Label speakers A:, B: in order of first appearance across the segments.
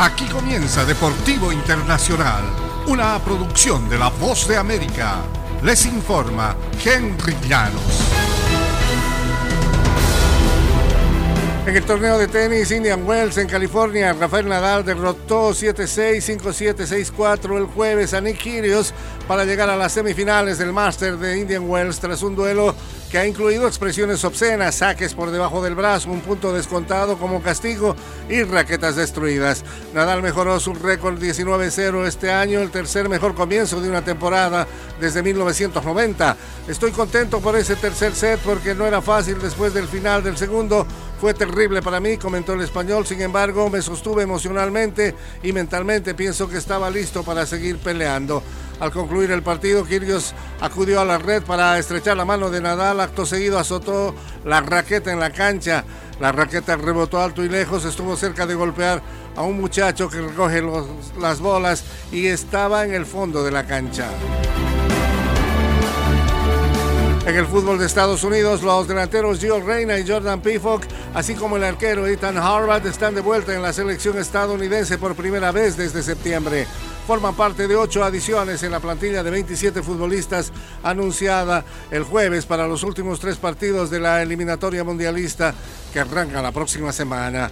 A: Aquí comienza Deportivo Internacional, una producción de La Voz de América. Les informa Henry Llanos.
B: En el torneo de tenis Indian Wells en California, Rafael Nadal derrotó 7-6, 5-7, 6-4 el jueves a Nick Kyrgios para llegar a las semifinales del Master de Indian Wells tras un duelo que ha incluido expresiones obscenas, saques por debajo del brazo, un punto descontado como castigo y raquetas destruidas. Nadal mejoró su récord 19-0 este año, el tercer mejor comienzo de una temporada desde 1990. Estoy contento por ese tercer set porque no era fácil después del final del segundo. Fue terrible para mí, comentó el español, sin embargo me sostuve emocionalmente y mentalmente pienso que estaba listo para seguir peleando. Al concluir el partido, Kyrgios acudió a la red para estrechar la mano de Nadal. Acto seguido azotó la raqueta en la cancha. La raqueta rebotó alto y lejos, estuvo cerca de golpear a un muchacho que recoge las bolas y estaba en el fondo de la cancha. En el fútbol de Estados Unidos, los delanteros Gio Reina y Jordan Pifock, así como el arquero Ethan Harvard, están de vuelta en la selección estadounidense por primera vez desde septiembre forman parte de ocho adiciones en la plantilla de 27 futbolistas anunciada el jueves para los últimos tres partidos de la eliminatoria mundialista que arranca la próxima semana.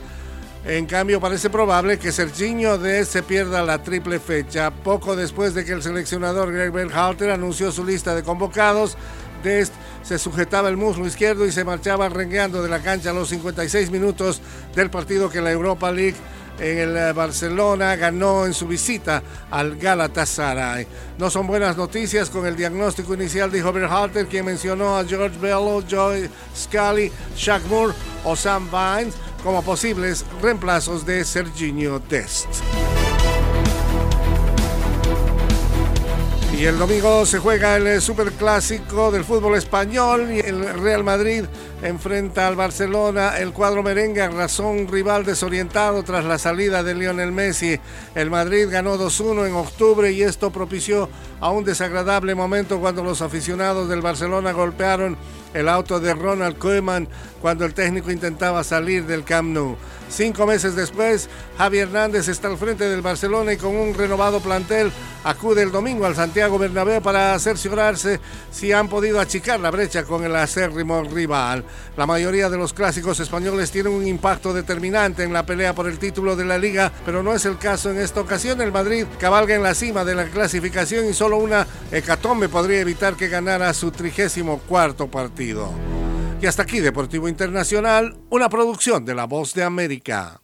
B: En cambio, parece probable que Serginho Dest se pierda la triple fecha. Poco después de que el seleccionador Greg Berhalter anunció su lista de convocados, Dest se sujetaba el muslo izquierdo y se marchaba rengueando de la cancha a los 56 minutos del partido que la Europa League en el eh, Barcelona ganó en su visita al Galatasaray. No son buenas noticias con el diagnóstico inicial de Berhalter, quien mencionó a George Bello, Joy Scully, Shaq Moore o Sam Vines como posibles reemplazos de Serginho Dest. Y el domingo se juega el superclásico del fútbol español y el Real Madrid enfrenta al Barcelona. El cuadro merengue arrasó un rival desorientado tras la salida de Lionel Messi. El Madrid ganó 2-1 en octubre y esto propició a un desagradable momento cuando los aficionados del Barcelona golpearon el auto de Ronald Koeman cuando el técnico intentaba salir del Camp Nou. Cinco meses después, Javi Hernández está al frente del Barcelona y con un renovado plantel acude el domingo al Santiago para cerciorarse si han podido achicar la brecha con el acérrimo rival. La mayoría de los clásicos españoles tienen un impacto determinante en la pelea por el título de la liga, pero no es el caso en esta ocasión. El Madrid cabalga en la cima de la clasificación y solo una hecatombe podría evitar que ganara su trigésimo cuarto partido. Y hasta aquí Deportivo Internacional, una producción de La Voz de América.